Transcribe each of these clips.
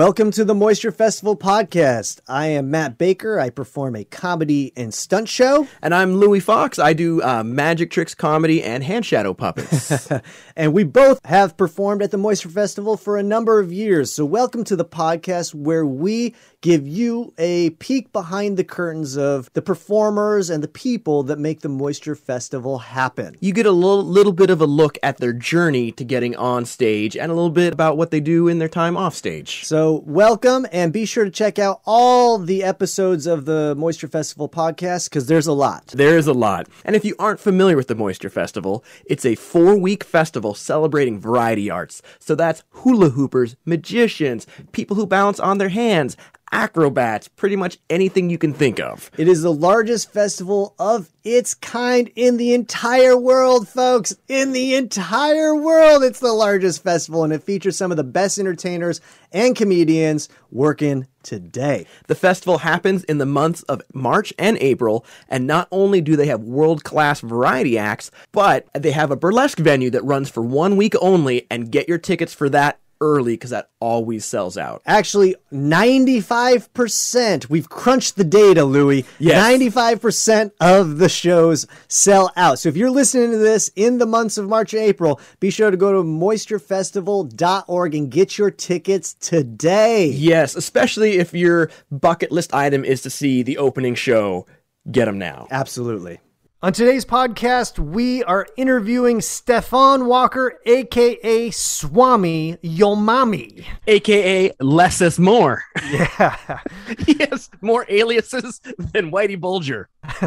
Welcome to the Moisture Festival podcast. I am Matt Baker. I perform a comedy and stunt show. And I'm Louis Fox. I do uh, magic tricks, comedy, and hand shadow puppets. and we both have performed at the Moisture Festival for a number of years. So, welcome to the podcast where we give you a peek behind the curtains of the performers and the people that make the Moisture Festival happen. you get a little, little bit of a look at their journey to getting on stage and a little bit about what they do in their time off stage. So, welcome and be sure to check out all the episodes of the Moisture Festival podcast because there's a lot. There's a lot. And if you aren't familiar with the Moisture Festival, it's a four week festival celebrating variety arts. So that's hula hoopers, magicians, people who bounce on their hands, acrobats, pretty much anything you can think of. It is the largest festival of its kind in the entire world, folks. In the entire world, it's the largest festival, and it features some of the best entertainers and comedians working today. The festival happens in the months of March and April, and not only do they have world class variety acts, but they have a burlesque venue that runs for one week only, and get your tickets for that early because that always sells out. Actually, 95%. We've crunched the data, Louis. Yes. 95% of the shows sell out. So if you're listening to this in the months of March and April, be sure to go to moisturefestival.org and get your tickets today. Yes, especially if your bucket list item is to see the opening show. Get them now. Absolutely. On today's podcast, we are interviewing Stephon Walker, aka Swami Yo Mami. AKA Less S Moore. Yeah. he has more aliases than Whitey Bulger.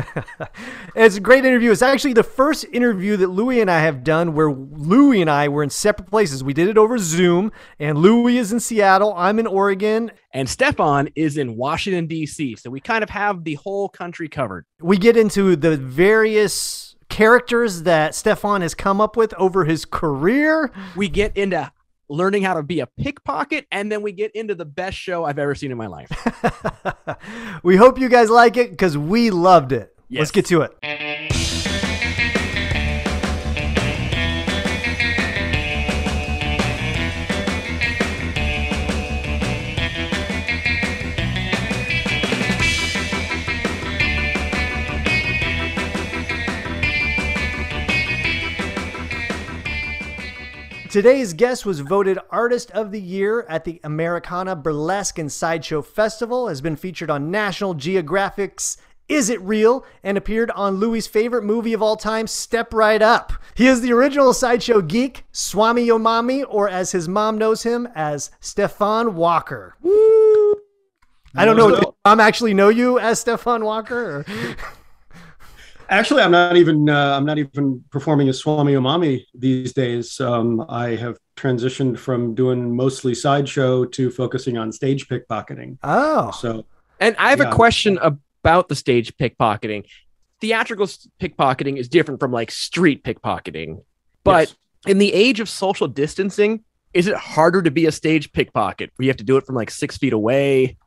it's a great interview. It's actually the first interview that Louie and I have done where Louie and I were in separate places. We did it over Zoom, and Louie is in Seattle. I'm in Oregon. And Stephon is in Washington, D.C. So we kind of have the whole country covered. We get into the various characters that Stephon has come up with over his career. We get into learning how to be a pickpocket, and then we get into the best show I've ever seen in my life. we hope you guys like it because we loved it. Yes. Let's get to it. Today's guest was voted Artist of the Year at the Americana Burlesque and Sideshow Festival, has been featured on National Geographic's Is It Real, and appeared on Louis' favorite movie of all time, Step Right Up. He is the original sideshow geek, Swami Yo Mami, or as his mom knows him, as Stephon Walker. I don't know. Did mom actually know you as Stephon Walker? Or? Actually, I'm not even uh, I'm not even performing as Swami Yo Mami these days. Um, I have transitioned from doing mostly sideshow to focusing on stage pickpocketing. Oh, So And I have Yeah. a question about the stage pickpocketing. Theatrical pickpocketing is different from like street pickpocketing. But yes. in the age of social distancing, is it harder to be a stage pickpocket where you have to do it from like six feet away?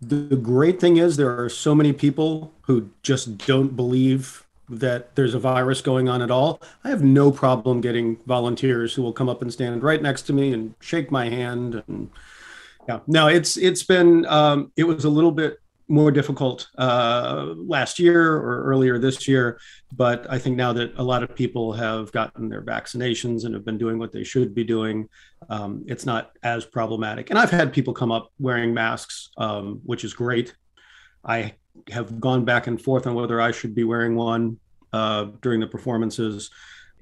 The, great thing is there are so many people who just don't believe that there's a virus going on at all. I have no problem getting volunteers who will come up and stand right next to me and shake my hand and yeah no it's it's been um, it was a little bit more difficult uh, last year or earlier this year but i think now that a lot of people have gotten their vaccinations and have been doing what they should be doing um, it's not as problematic. And i've had people come up wearing masks um, which is great. I have gone back and forth on whether i should be wearing one uh, during the performances.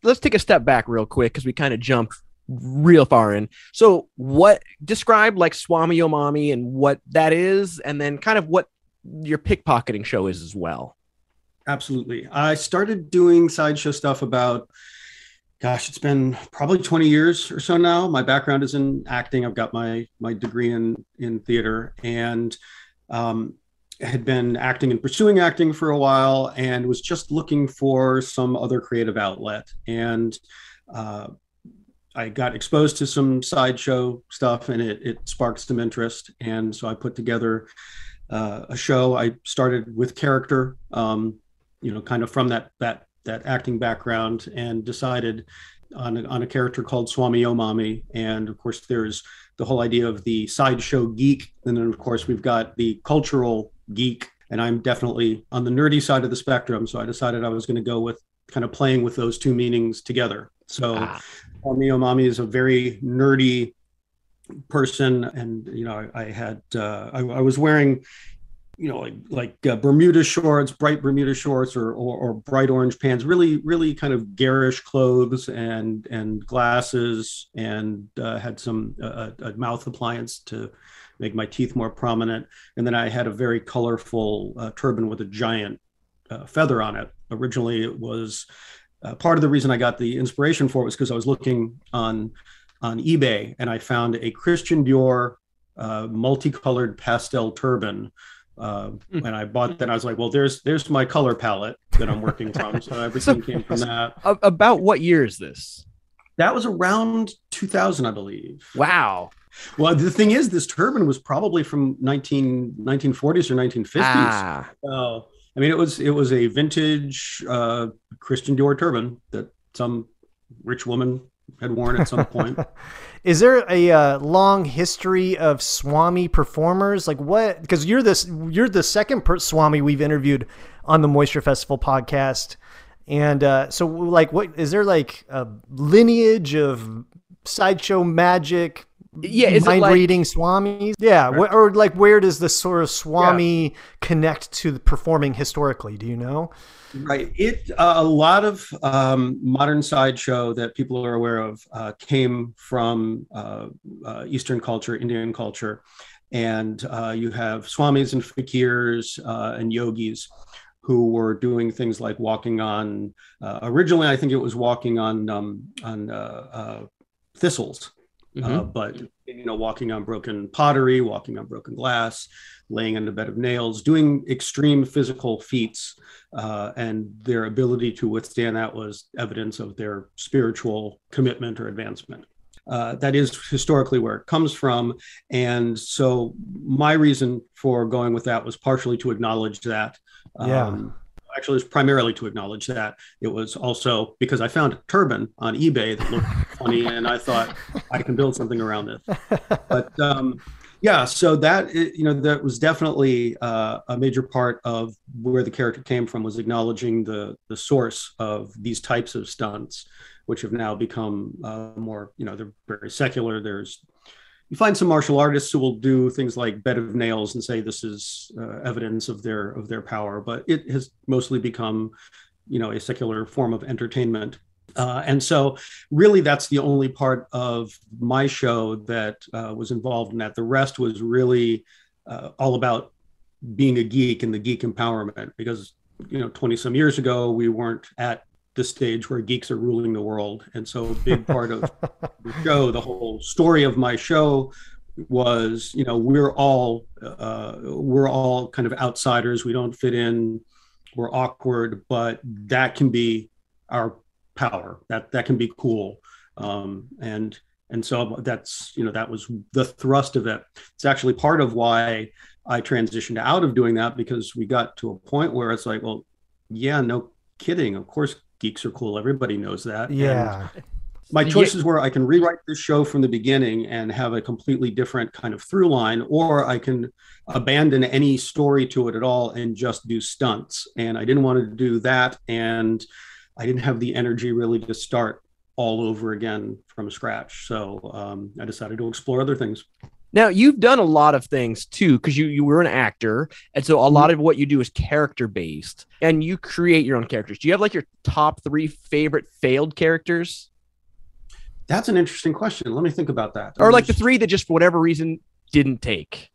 Let's take a step back real quick because we kind of jumped real far in. So, what describe like Swami Yo Mami and what that is, and then kind of what your pickpocketing show is as well. Absolutely. I started doing sideshow stuff about, gosh, it's been probably 20 years or so now. My background is in acting. I've got my my degree in in theater, and um, had been acting and pursuing acting for a while and was just looking for some other creative outlet. And uh, I got exposed to some sideshow stuff and it, it sparked some interest. And so I put together uh, a show. I started with character, um, you know, kind of from that, that, that acting background and decided on a, on a character called Swami Yo Mami. And of course, there's the whole idea of the sideshow geek. And then, of course, we've got the cultural geek. And I'm definitely on the nerdy side of the spectrum. So I decided I was going to go with kind of playing with those two meanings together. So ah. Swami Yo Mami is a very nerdy person. And, you know, I, I had, uh, I, I was wearing you know, like like uh, Bermuda shorts, bright Bermuda shorts, or, or, or bright orange pants. Really, really kind of garish clothes and and glasses, and uh, had some a mouth appliance to make my teeth more prominent. And then I had a very colorful uh, turban with a giant uh, feather on it. Originally, it was uh, part of the reason I got the inspiration for it was because I was looking on on eBay and I found a Christian Dior multicolored pastel turban uh, and I bought that. I was like, well, there's there's my color palette that I'm working from. So everything so, came from that. About what year is this? That was around 2000, I believe. Wow. Well, the thing is, this turban was probably from 19, 1940s or 1950s. Ah. So, I mean, it was it was a vintage uh, Christian Dior turban that some rich woman had worn at some point. Is there a uh, long history of Swami performers? Like what? Because you're this, you're the second per- Swami we've interviewed on the Moisture Festival podcast, and uh, so like, what is there like a lineage of sideshow magic? Yeah, is mind like, reading swamis? Yeah, right. or like where does the sort of swami yeah. connect to the performing historically? Do you know? Right. It uh, a lot of um, modern sideshow that people are aware of uh, came from uh, uh Eastern culture, Indian culture, and uh, you have swamis and fakirs uh, and yogis who were doing things like walking on. originally, I think it was walking on um, on thistles, mm-hmm. but you know, walking on broken pottery, walking on broken glass, laying on a bed of nails, doing extreme physical feats, uh, and their ability to withstand that was evidence of their spiritual commitment or advancement. Uh, that is historically where it comes from. And so my reason for going with that was partially to acknowledge that. Yeah. Actually, it's primarily to acknowledge that. It was also because I found a turban on eBay that looked funny, and I thought I can build something around this. But um, yeah so that you know that was definitely uh, a major part of where the character came from was acknowledging the the source of these types of stunts which have now become uh, more you know they're very secular there's you find some martial artists who will do things like bed of nails and say this is uh, evidence of their of their power but it has mostly become you know a secular form of entertainment uh, and so, really, that's the only part of my show that uh, was involved in that. The rest was really uh, all about being a geek and the geek empowerment because, you know, 20 some years ago, we weren't at the stage where geeks are ruling the world. And so, a big part of the show, the whole story of my show was, you know, we're all, uh, we're all kind of outsiders. We don't fit in. We're awkward, but that can be our power. That that can be cool. Um, and and so that's you know that was the thrust of it. It's actually part of why I transitioned out of doing that because we got to a point where it's like, well, yeah, no kidding. Of course, geeks are cool. Everybody knows that. Yeah. And my choices were I can rewrite this show from the beginning and have a completely different kind of through line, or I can abandon any story to it at all and just do stunts. And I didn't want to do that. And I didn't have the energy really to start all over again from scratch. So um, I decided to explore other things. Now you've done a lot of things too, because you you were an actor, and so a lot mm-hmm. of what you do is character based, and you create your own characters. Do you have like your top three favorite failed characters? That's an interesting question. Let me think about that. Or like the three that just for whatever reason didn't take.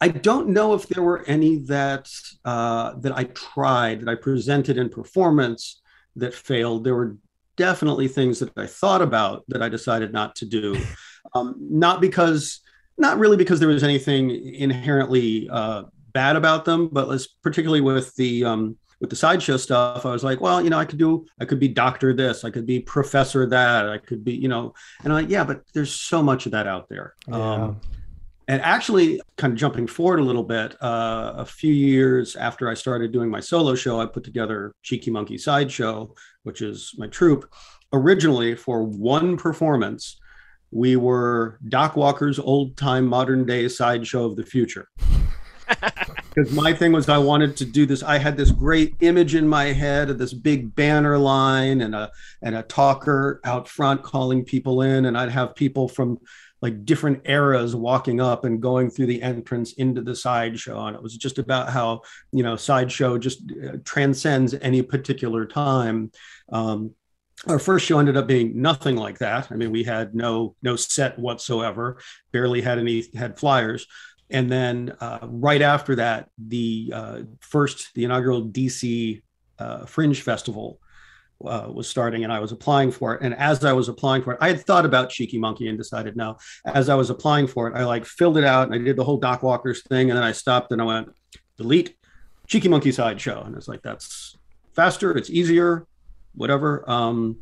I don't know if there were any that uh, that I tried that I presented in performance that failed. There were definitely things that I thought about that I decided not to do. Um, not because, not really because there was anything inherently uh, bad about them, but let's particularly with the um, with the sideshow stuff, I was like, well, you know, I could do, I could be doctor this, I could be professor that, I could be, you know, and I'm like, yeah, but there's so much of that out there. Yeah. Um, and actually, kind of jumping forward a little bit, uh, a few years after I started doing my solo show, I put together Cheeky Monkey Sideshow, which is my troupe. Originally, for one performance, we were Doc Walker's old time modern day sideshow of the future. Because my thing was, I wanted to do this. I had this great image in my head of this big banner line and a and a talker out front calling people in, and I'd have people from like different eras walking up and going through the entrance into the sideshow and it was just about how you know sideshow just uh, transcends any particular time um, our first show ended up being nothing like that i mean we had no no set whatsoever barely had any had flyers and then uh, right after that the uh, first the inaugural dc uh, fringe festival uh, was starting and I was applying for it. And as I was applying for it, I had thought about Cheeky Monkey and decided no. As I was applying for it, I like filled it out and I did the whole Doc Walkers thing. And then I stopped and I went, delete Cheeky Monkey Sideshow. And it's like, that's faster, it's easier, whatever. Um,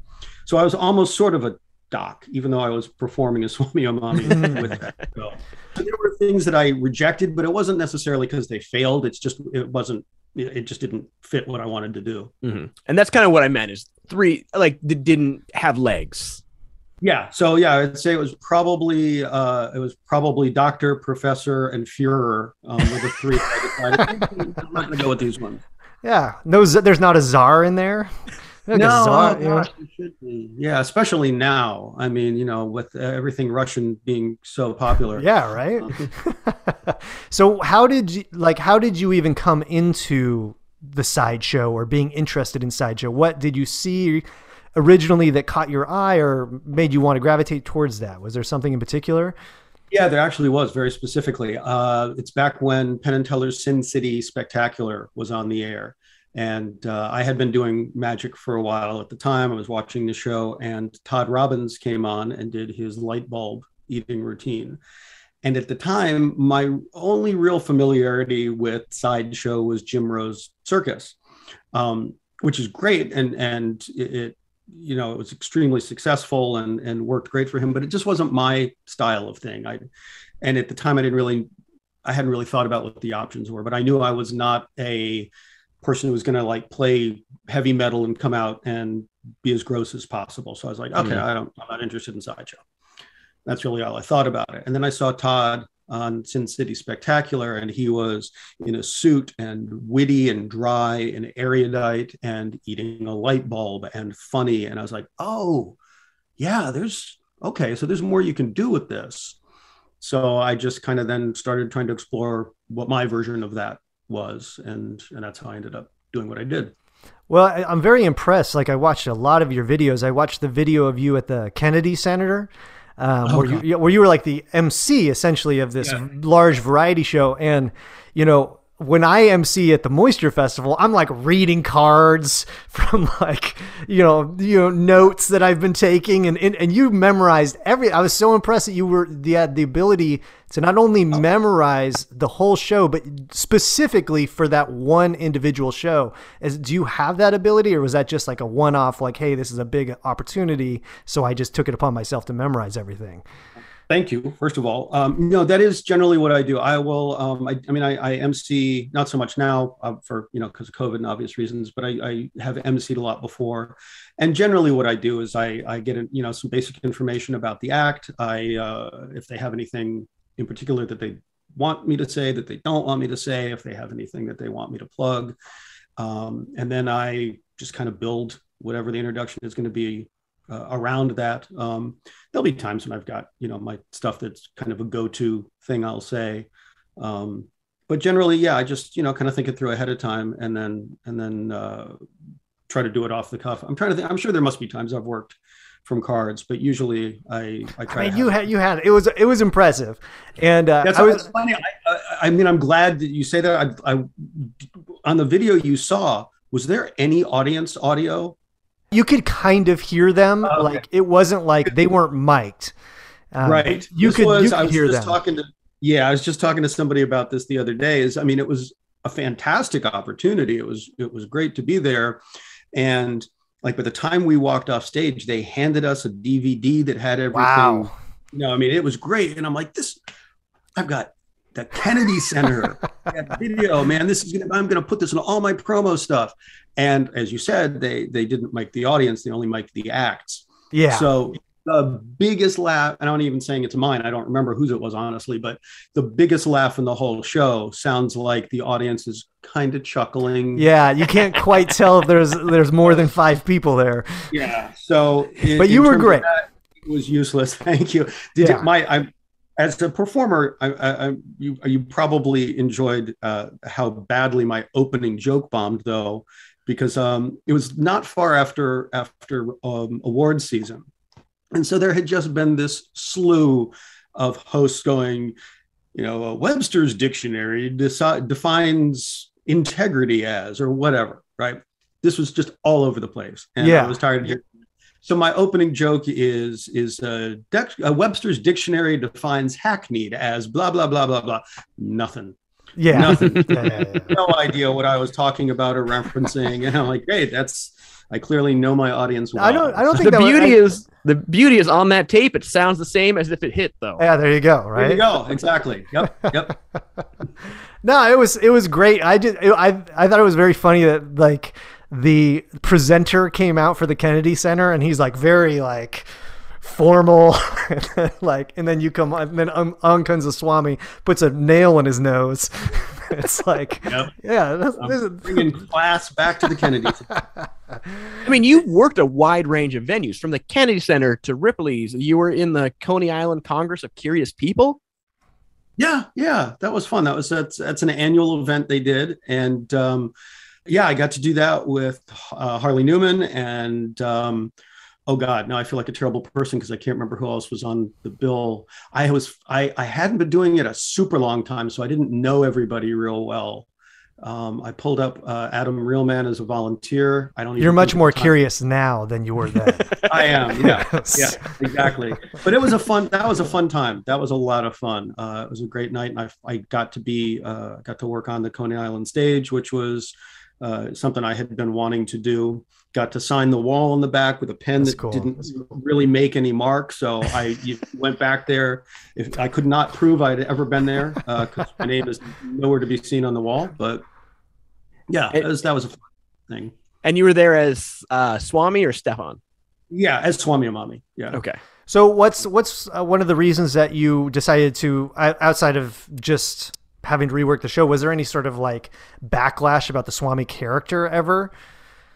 so I was almost sort of a doc, even though I was performing as Swami Yo Mami with that. So there were things that I rejected, but it wasn't necessarily because they failed. It's just, it wasn't it just didn't fit what I wanted to do. Mhm. And that's kind of what I meant is three like that didn't have legs. Yeah. So yeah, I'd say it was probably uh, it was probably Doctor, Professor, and Führer um, were the three. I decided, I'm not going to go with these ones. Yeah. No, there's not a czar in there. Like no, czar, oh you know? gosh, it should be. Yeah, especially now. I mean, you know, with uh, everything Russian being so popular. Yeah, right. so how did you like how did you even come into the sideshow or being interested in sideshow? What did you see originally that caught your eye or made you want to gravitate towards that? Was there something in particular? Yeah, there actually was very specifically. Uh, it's back when Penn and Teller's Sin City Spectacular was on the air. And uh, I had been doing magic for a while at the time. I was watching the show, and Todd Robbins came on and did his light bulb eating routine. And at the time, my only real familiarity with Sideshow was Jim Rose Circus, um, which is great. And, and it, it you know, it was extremely successful and and worked great for him, but it just wasn't my style of thing. I and at the time I didn't really I hadn't really thought about what the options were, but I knew I was not a person who was going to like play heavy metal and come out and be as gross as possible. So I was like, okay, Mhm. I don't I'm not interested in sideshow. That's really all I thought about it. And then I saw Todd on Sin City Spectacular, and he was in a suit and witty and dry and erudite and eating a light bulb and funny. And I was like, oh, yeah, there's okay. So there's more you can do with this. So I just kind of then started trying to explore what my version of that was, and and that's how I ended up doing what I did. Well, I, I'm very impressed. Like I watched a lot of your videos. I watched the video of you at the Kennedy Center, um, Oh, where you where you were like the MC essentially of this large variety show. And you know, when I MC at the Moisture Festival, I'm like reading cards from like you know you know notes that I've been taking, and and, and you memorized every. I was so impressed that you were the had the ability to not only oh. memorize the whole show, but specifically for that one individual show. Is, do you have that ability, or was that just like a one off, like, hey, this is a big opportunity, so I just took it upon myself to memorize everything? Thank you. First of all, um, no, that is generally what I do. I will. Um, I, I mean, I, I MC not so much now uh, for you know because of COVID and obvious reasons, but I, I have MC'd a lot before. And generally, what I do is I, I get you know some basic information about the act. I uh, if they have anything in particular that they want me to say that they don't want me to say, if they have anything that they want me to plug, um, and then I just kind of build whatever the introduction is going to be uh, around that. Um, there'll be times when I've got you know my stuff that's kind of a go-to thing I'll say, um, but generally, yeah, I just you know kind of think it through ahead of time and then and then uh, try to do it off the cuff. I'm trying to think. I'm sure there must be times I've worked from cards, but usually I I try. I mean, to you had you had it was it was impressive, and uh, That's, I was funny. I, I, I mean, I'm glad that you say that. I, I on the video you saw. Was there any audience audio? You could kind of hear them, Oh, okay. like it wasn't like they weren't mic'd. Um, right. You This could was- you I was hear just them. talking to Yeah, I was just talking to somebody about this the other day. Is I mean, it was a fantastic opportunity. It was it was great to be there, and like by the time we walked off stage, they handed us a DVD that had everything. Wow. You know, I mean, it was great, and I'm like, this. I've got the Kennedy Center video, man. This is gonna. I'm gonna put this in all my promo stuff. And as you said, they they didn't make the audience. They only make the acts. Yeah. So the biggest laugh, and I'm not even saying it's mine. I don't remember whose it was honestly, but the biggest laugh in the whole show sounds like the audience is kind of chuckling. yeah, you can't quite tell if there's there's more than five people there. Yeah. So, in- But you were great. that, it was useless. Thank you. Did Yeah. it, my I, as a performer, I, I, I you you probably enjoyed uh, how badly my opening joke bombed though, because um, it was not far after after um, award season, and so there had just been this slew of hosts going, you know, uh, Webster's dictionary deci- defines integrity as or whatever, right? This was just all over the place, and Yeah. I was tired of hearing. So my opening joke is is uh, uh, Webster's dictionary defines hackneyed as blah blah blah blah blah. Nothing. Yeah. Nothing. yeah, yeah, yeah. No idea what I was talking about or referencing, and I'm like, hey, that's. I clearly know my audience well. I don't. I don't think The that was- beauty I- is the beauty is on that tape. It sounds the same as if it hit though. Yeah, there you go. There Right. you go. Exactly. Yep. Yep. No, it was it was great. I did. I I thought it was very funny that like the presenter came out for the Kennedy Center and he's like very like formal, like, and then you come on, and then um, on comes the Swami, puts a nail in his nose. it's like, Yep. yeah, that's, this is- Bringing class back to the Kennedys. I mean, you've worked a wide range of venues from the Kennedy Center to Ripley's. You were in the Coney Island Congress of Curious People. Yeah, yeah, that was fun. That was that's that's an annual event they did, and um, yeah, I got to do that with uh, Harley Newman and um, oh god, now I feel like a terrible person because I can't remember who else was on the bill. I was I I hadn't been doing it a super long time, so I didn't know everybody real well. Um, I pulled up uh, Adam Realman as a volunteer. I don't. you're much more at the time- curious now than you were then. I am. Yeah. yeah exactly but it was a fun that was a fun time that was a lot of fun uh, it was a great night and i, I got to be uh, got to work on the coney island stage which was uh, something i had been wanting to do got to sign the wall in the back with a pen That's that cool. didn't really make any mark so i went back there if i could not prove i'd ever been there because my name is nowhere to be seen on the wall but yeah It- that was, that was a fun thing And you were there as uh, Swami or Stephon. yeah as Swami Yo Mami yeah Okay. So what's what's uh, one of the reasons that you decided to outside of just having to rework the show? Was there any sort of like backlash about the Swami character ever?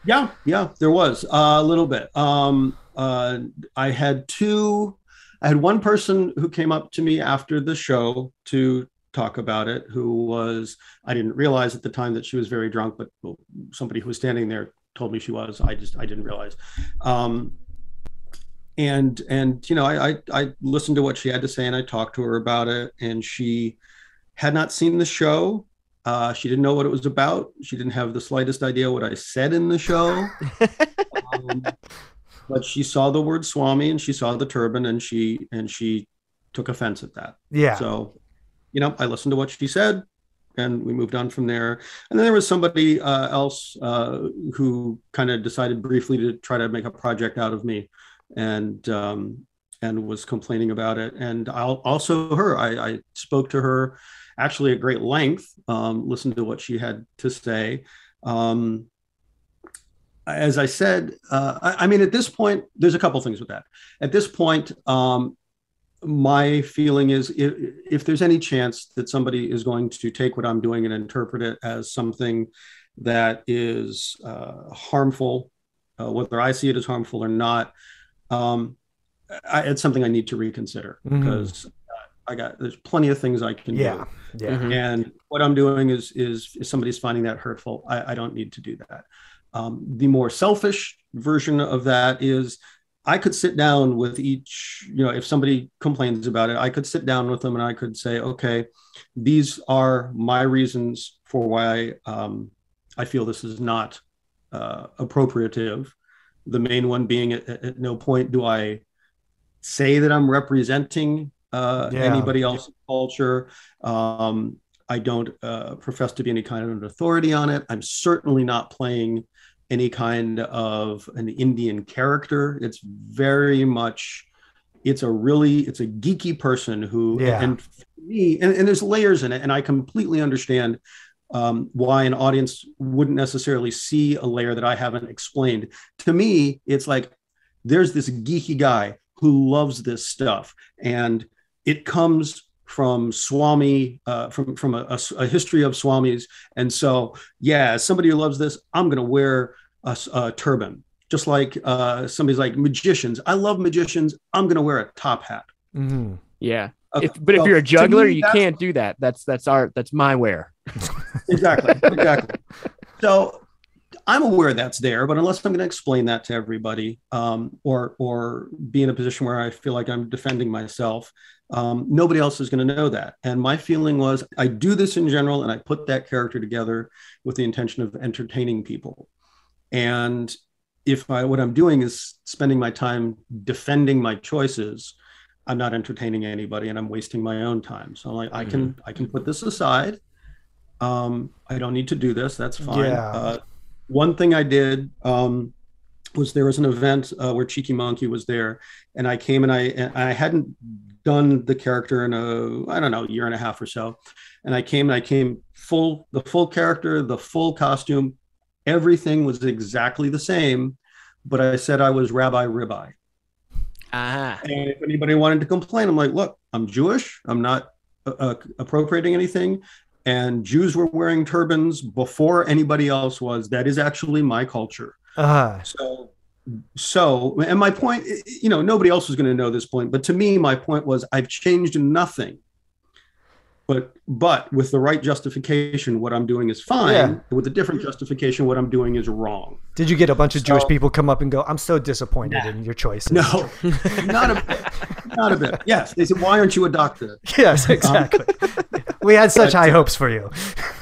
Yeah, yeah, there was uh, a little bit. Um, uh, I had two. I had one person who came up to me after the show to talk about it. Who was I didn't realize at the time that she was very drunk, but somebody who was standing there told me she was. I just I didn't realize. Um, and and you know I, I I listened to what she had to say and I talked to her about it, and she had not seen the show. Uh, she didn't know what it was about. She didn't have the slightest idea what I said in the show. um, but she saw the word Swami and she saw the turban and she and she took offense at that. Yeah. So, you know, I listened to what she said and we moved on from there. And then there was somebody uh, else uh, who kind of decided briefly to try to make a project out of me and um, and was complaining about it. And I'll also her, I, I spoke to her actually at great length, um, listened to what she had to say. Um, as I said, uh, I, I mean, at this point, there's a couple things with that. At this point, um, my feeling is if, if there's any chance that somebody is going to take what I'm doing and interpret it as something that is uh, harmful, uh, whether I see it as harmful or not, um, I, it's something I need to reconsider Mhm. because I got there's plenty of things I can Yeah. do Yeah. Mhm. and what I'm doing is is if somebody's finding that hurtful, I, I don't need to do that. Um, the more selfish version of that is I could sit down with each, you know, if somebody complains about it, I could sit down with them and I could say, okay, these are my reasons for why um, I feel this is not uh, appropriative. The main one being at, at no point do I say that I'm representing uh, Yeah. anybody else's culture. Um, I don't uh, profess to be any kind of an authority on it. I'm certainly not playing any kind of an Indian character. It's very much, it's a really, it's a geeky person who, Yeah. and for me, and, and there's layers in it, and I completely understand um, why an audience wouldn't necessarily see a layer that I haven't explained. To me, it's like there's this geeky guy who loves this stuff, and it comes from Swami, uh, from from a, a- a history of Swamis, and so yeah, as somebody who loves this, I'm going to wear a turban, just like uh, somebody's like magicians. I love magicians. I'm going to wear a top hat. Mhm. Yeah. Okay, If, but if you're a juggler, me, you can't do that. That's that's our that's my wear. exactly exactly so i'm aware that's there but unless i'm going to explain that to everybody um, or or be in a position where i feel like i'm defending myself um, nobody else is going to know that and my feeling was i do this in general and i put that character together with the intention of entertaining people and if i what i'm doing is spending my time defending my choices i'm not entertaining anybody and i'm wasting my own time so i'm like i can i can put this aside um, I don't need to do this. That's fine. Yeah. Uh, one thing I did um, was there was an event uh, where Cheeky Monkey was there, and I came and I and I hadn't done the character in a I don't know year and a half or so, and I came and I came full the full character, the full costume, everything was exactly the same, but I said I was Rabbi Ribeye. Ah. And if anybody wanted to complain, I'm like, look, I'm Jewish. I'm not uh, uh, appropriating anything. And Jews were wearing turbans before anybody else was. That is actually my culture. Uh-huh. So, so, and my point, you know, nobody else was going to know this point, but to me, my point was, I've changed nothing. But, but with the right justification, what I'm doing is fine. Yeah. With a different justification, what I'm doing is wrong. Did you get a bunch of Jewish people come up and go, I'm so disappointed in your choices? No, not a bit. Not a bit. Yes. They said, why aren't you a doctor? Yes, exactly. we had such high hopes for you.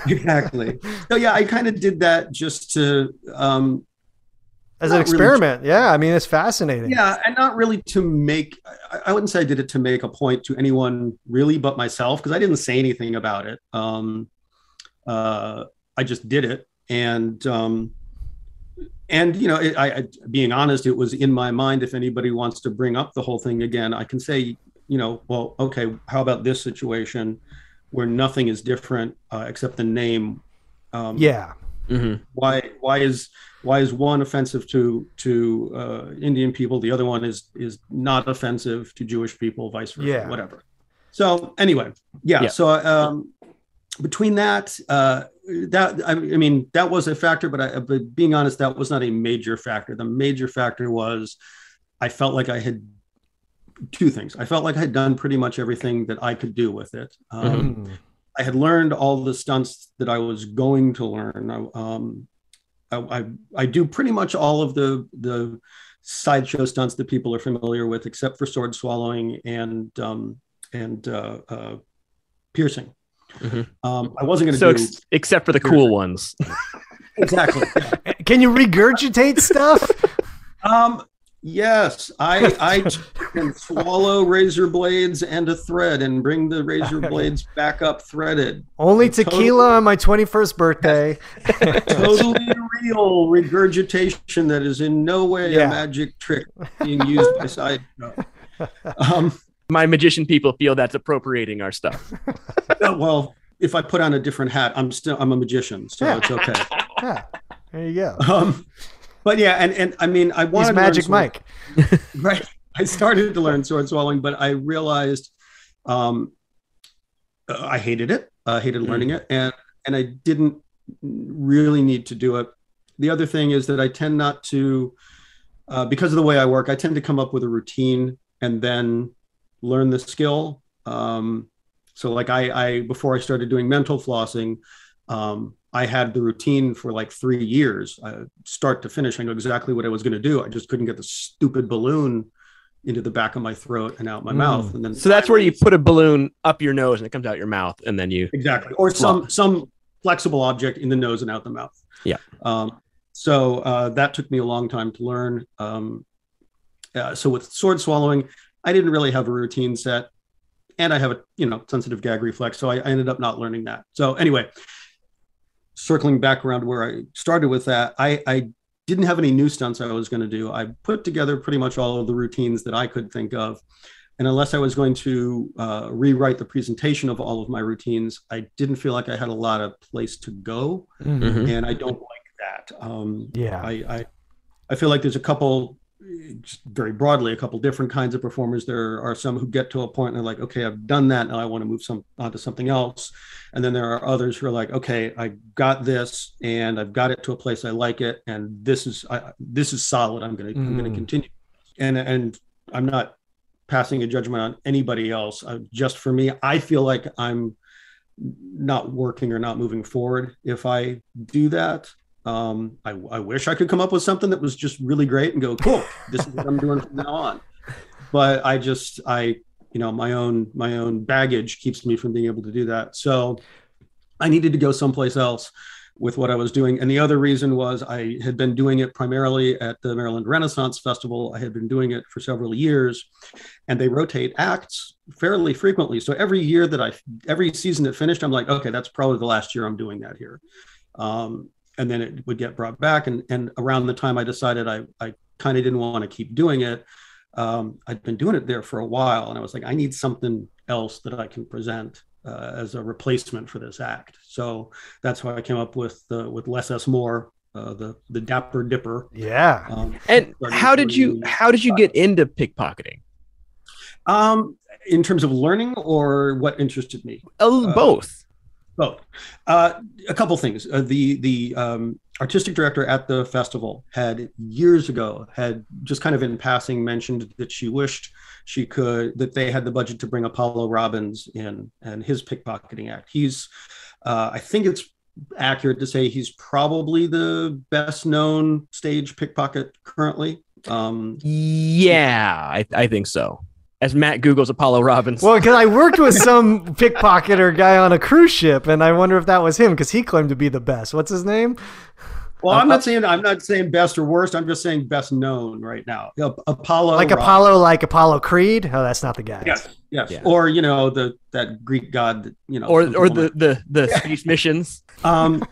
exactly. So yeah, I kind of did that just to, um, As an Not really experiment. yeah, I mean, it's fascinating. yeah, and not really to make. I, I wouldn't say I did it to make a point to anyone really, but myself, because I didn't say anything about it. Um, uh, I just did it, and um, and you know, it, I, I being honest, it was in my mind. If anybody wants to bring up the whole thing again, I can say, you know, well, okay, how about this situation where nothing is different uh, except the name? Um, Yeah. Mhm. why why is why is one offensive to to uh, Indian people? The other one is is not offensive to Jewish people, vice versa, Yeah. whatever. So anyway, yeah. Yeah. So um, between that, uh, that I, I mean, that was a factor, but I, but being honest, that was not a major factor. The major factor was I felt like I had two things. I felt like I had done pretty much everything that I could do with it. Um, Mhm. I had learned all the stunts that I was going to learn. I, um, I, I, I do pretty much all of the the sideshow stunts that people are familiar with, except for sword swallowing and um, and uh, uh, piercing. Mhm. Um, I wasn't going to So do ex- except for the cool ones. exactly. Can you regurgitate stuff? Um, yes, I I can swallow razor blades and a thread and bring the razor blades back up threaded. Only Totally. tequila on my 21st birthday. totally real regurgitation that is in no way Yeah. a magic trick being used by side. Um, My magician people feel that's appropriating our stuff. well, if I put on a different hat, I'm still I'm a magician, so Yeah. it's okay. Yeah. There you go. Um, but yeah, and and I mean, I wanted He's Magic Mike. right. I started to learn sword swallowing, but I realized um, uh, I hated it. I hated learning it, and and I didn't really need to do it. The other thing is that I tend not to, uh, because of the way I work, I tend to come up with a routine and then learn the skill. Um, so, like I, I before I started doing mental flossing, um, I had the routine for like three years, uh, start to finish. I knew exactly what I was going to do. I just couldn't get the stupid balloon into the back of my throat and out my Mm. mouth. And then So that's where you put a balloon up your nose and it comes out your mouth, and then you. exactly, or some some flexible object in the nose and out the mouth. Yeah. Um, so uh, that took me a long time to learn. Um, uh, so with sword swallowing, I didn't really have a routine set. and I have a you know sensitive gag reflex, so I, I ended up not learning that. So anyway, circling back around to where I started with that, I, I didn't have any new stunts I was going to do. I put together pretty much all of the routines that I could think of. And unless I was going to uh, rewrite the presentation of all of my routines, I didn't feel like I had a lot of place to go. Mhm. And I don't like that. Um, Yeah. I, I, I feel like there's a couple, just very broadly, a couple different kinds of performers. There are some who get to a point and they're like, okay, I've done that. Now I want to move some onto something else. And then there are others who are like, okay, I got this and I've got it to a place I like it. And this is, I, this is solid. I'm going to, I'm going Mm. to continue. And, and I'm not passing a judgment on anybody else. Just for me, I feel like I'm not working or not moving forward if I do that. Um, I, I wish I could come up with something that was just really great and go, cool, this is what I'm doing from now on. But I just, I, you know, my own, my own baggage keeps me from being able to do that. So I needed to go someplace else with what I was doing. And the other reason was I had been doing it primarily at the Maryland Renaissance Festival. I had been doing it for several years and they rotate acts fairly frequently. So every year that I, every season that finished, I'm like, okay, that's probably the last year I'm doing that here. Um, and then it would get brought back. And, and around the time I decided I, I kind of didn't want to keep doing it, um, I'd been doing it there for a while. And I was like, I need something else that I can present uh, as a replacement for this act. So that's why I came up with uh, with Less S Moore, uh, the the Dapper Dipper. Yeah. Um, And how did you how did you get into pickpocketing? Um, in terms of learning or what interested me, Uh, both. Both. Uh, a couple things. Uh, the the um, artistic director at the festival had years ago had just kind of in passing mentioned that she wished she could that they had the budget to bring Apollo Robbins in and his pickpocketing act. He's, uh, I think it's accurate to say he's probably the best known stage pickpocket currently. Um, Yeah, I, I think so. As Matt Google's Apollo Robbins. Well, because I worked with some pickpocketer guy on a cruise ship, and I wonder if that was him because he claimed to be the best. What's his name? well, I'm not saying I'm not saying best or worst. I'm just saying best known right now. Uh, Apollo, Like Robbins. Apollo, like Apollo Creed. Oh, that's not the guy. Yes, yes. Yeah. Or you know the that Greek god that you know. or some or people the the the space missions. um,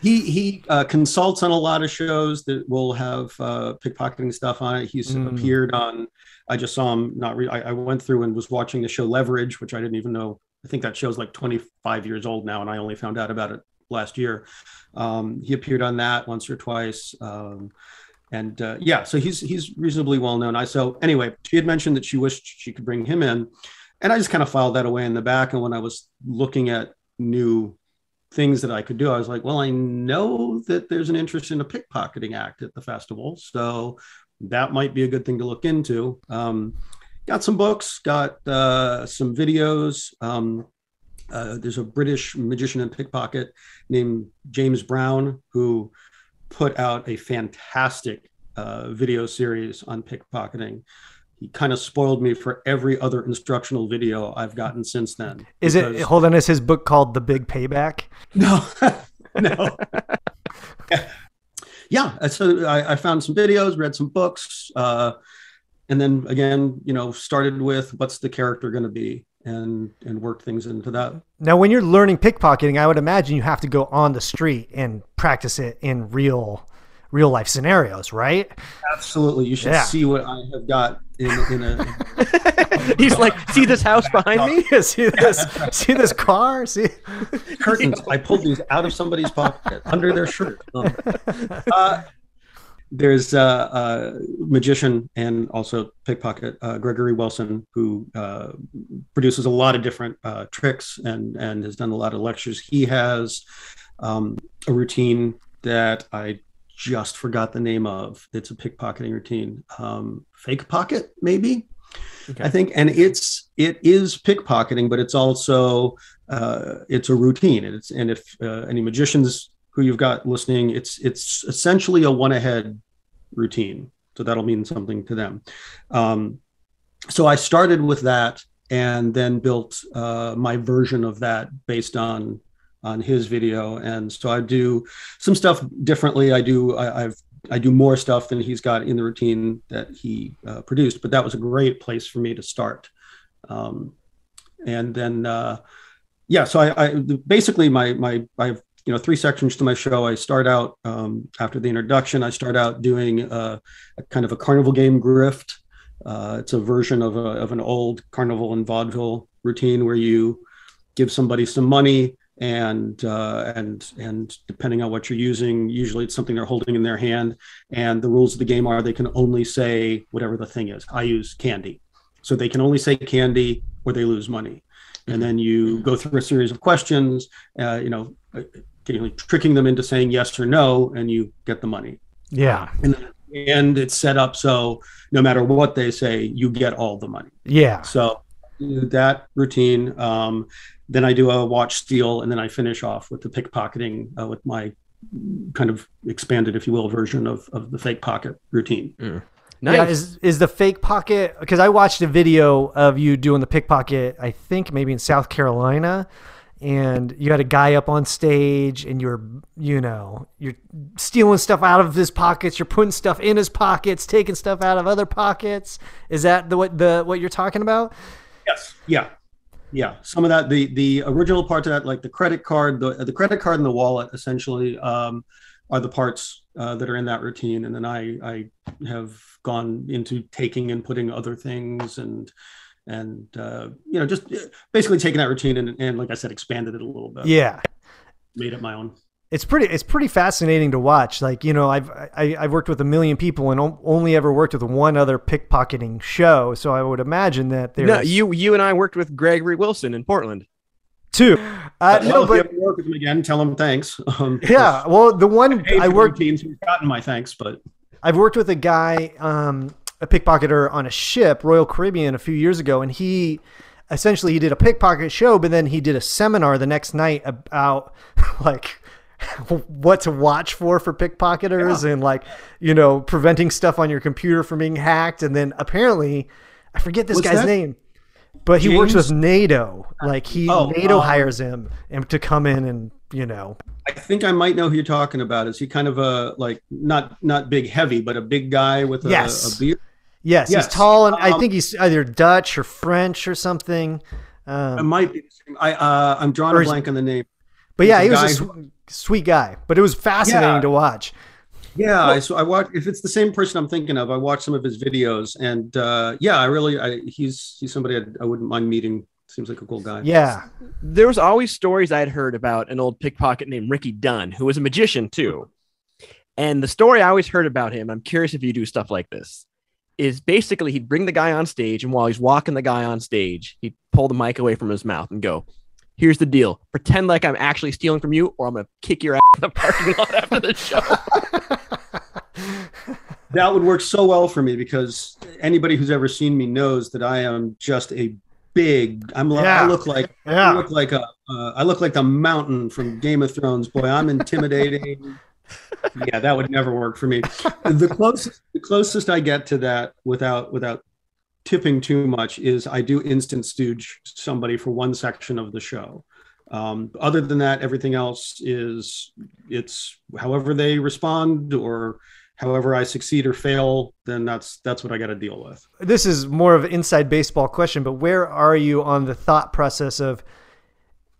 he he uh, consults on a lot of shows that will have uh, pickpocketing stuff on it. He's Mm. appeared on. I just saw him. Not. Re- I, I went through and was watching the show Leverage, which I didn't even know. I think that show's like 25 years old now, and I only found out about it last year. Um, he appeared on that once or twice. Um, and uh, yeah, so he's he's reasonably well known. I so anyway, she had mentioned that she wished she could bring him in, and I just kind of filed that away in the back. And when I was looking at new things that I could do, I was like, well, I know that there's an interest in a pickpocketing act at the festival, so that might be a good thing to look into. Um, got some books, got uh, some videos. Um, uh, there's a British magician and pickpocket named James Brown who put out a fantastic uh, video series on pickpocketing. He kind of spoiled me for every other instructional video I've gotten since then. Is it? Hold on. Is his book called The Big Payback? no, no. yeah, so I, I found some videos, read some books, uh, and then again, you know, started with what's the character going to be, and and work things into that. Now, when you're learning pickpocketing, I would imagine you have to go on the street and practice it in real, real life scenarios, right? Absolutely, you should Yeah. see what I have got in in a He's like, see this house behind me? see this? See this car? See? curtains. I pulled these out of somebody's pocket under their shirt. Um, uh, there's uh, a magician and also pickpocket uh, Gregory Wilson who uh, produces a lot of different uh, tricks and and has done a lot of lectures. He has um, a routine that I just forgot the name of. It's a pickpocketing routine, um, fake pocket maybe. Okay. I think, and it's it is pickpocketing, but it's also uh, it's a routine. And it's and if uh, any magicians who you've got listening, it's it's essentially a one ahead routine. So that'll mean something to them. Um, so I started with that, and then built uh, my version of that based on on his video. And so I do some stuff differently. I do I, I've I do more stuff than he's got in the routine that he uh, produced, but that was a great place for me to start. Um, and then uh, yeah. So I, I basically my my I have you know three sections to my show. I start out um, after the introduction. I start out doing a, a kind of a carnival game grift. Uh, it's a version of a, of an old carnival and vaudeville routine where you give somebody some money and uh, and and depending on what you're using, usually it's something they're holding in their hand. And the rules of the game are they can only say whatever the thing is. I use candy, so they can only say candy or they lose money. And then you go through a series of questions, uh, you know, occasionally tricking them into saying yes or no, and you get the money. Yeah. And and it's set up so no matter what they say, you get all the money. Yeah. So that routine. Um, then I do a watch steal, and then I finish off with the pickpocketing uh, with my kind of expanded, if you will, version of, of the fake pocket routine. Nice. Yeah, is is the fake pocket? Because I watched a video of you doing the pickpocket. I think maybe in South Carolina, and you had a guy up on stage, and you're you know you're stealing stuff out of his pockets. You're putting stuff in his pockets, taking stuff out of other pockets. Is that the what the what you're talking about? Yes. Yeah. Yeah. Some of that, the the original part of that, like the credit card, the the credit card and the wallet, essentially, um, are the parts uh, that are in that routine. And then I I have gone into taking and putting other things and and uh, you know just basically taking that routine and, and like I said, expanded it a little bit. Yeah. Made it my own. It's pretty. It's pretty fascinating to watch. Like you know, I've I, I've worked with a million people and only ever worked with one other pickpocketing show. So I would imagine that there's no, you you and I worked with Gregory Wilson in Portland. two. Uh, well, no, if you but work with him again, tell him thanks. Um, yeah. Well, the one I for worked routines, he's gotten my thanks, but I've worked with a guy, um, a pickpocketer on a ship, Royal Caribbean, a few years ago, and he essentially he did a pickpocket show, but then he did a seminar the next night about like what to watch for for pickpocketers and like you know preventing stuff on your computer from being hacked, and then apparently I forget this What's guy's that? name. But he works with NATO. Like he Oh, NATO um, hires him and to come in and you know I think I might know who you're talking about. Is he kind of a like not not big heavy, but a big guy with a, Yes. a beard? Yes, Yes. he's tall, and I Um, think he's either Dutch or French or something. It Um, might be. the same. I uh, I'm drawing a blank on the name. but yeah, he was a sw- sweet guy. But it was fascinating Yeah. to watch. Yeah, I, so I watch. If it's the same person I'm thinking of, I watched some of his videos, and uh, yeah, I really, I, he's he's somebody I'd, I wouldn't mind meeting. Seems like a cool guy. Yeah, There was always stories I'd heard about an old pickpocket named Ricki Dunn, who was a magician too. And the story I always heard about him, I'm curious if you do stuff like this, is basically he'd bring the guy on stage, and while he's walking the guy on stage, he'd pull the mic away from his mouth and go, Here's the deal. Pretend like I'm actually stealing from you, or I'm gonna kick your ass in the parking lot after the show. That would work so well for me because anybody who's ever seen me knows that I am just a big. I'm. li- Yeah. I look like. yeah. I look like a. Uh, I look like the mountain from Game of Thrones. Boy, I'm intimidating. yeah, that would never work for me. The closest, the closest I get to that without without tipping too much is I do instant stooge somebody for one section of the show. Um, other than that, everything else is it's however they respond or however I succeed or fail. Then that's that's what I got to deal with. This is more of an inside baseball question, but where are you on the thought process of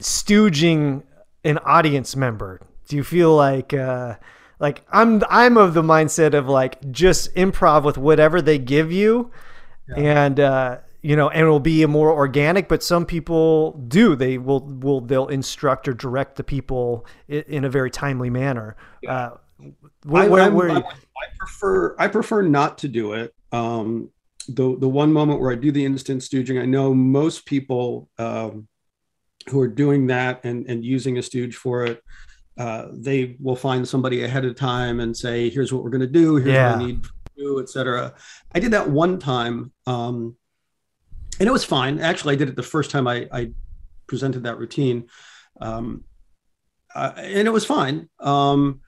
stooging an audience member? Do you feel like uh, like I'm I'm of the mindset of like just improv with whatever they give you, and uh, you know, and it'll be a more organic. But some people do they will will they'll instruct or direct the people in, in a very timely manner. Uh, where, I, where, where- I- I prefer I prefer not to do it. Um, the the one moment where I do the instant stooging, I know most people um, who are doing that and and using a stooge for it. Uh, they will find somebody ahead of time and say, "Here's what we're going to do. Here's Yeah. what I need do, etc." I did that one time, um, and it was fine. Actually, I did it the first time I, I presented that routine, um, uh, and it was fine. Um,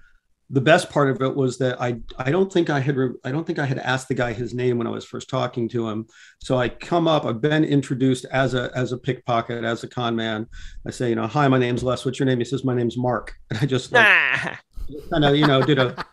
the best part of it was that I I don't think I had re- I don't think I had asked the guy his name when I was first talking to him. So I come up, I've been introduced as a as a pickpocket, as a con man. I say, you know, hi, my name's Les. What's your name? He says, my name's Mark. And I just like, kind of you know did a,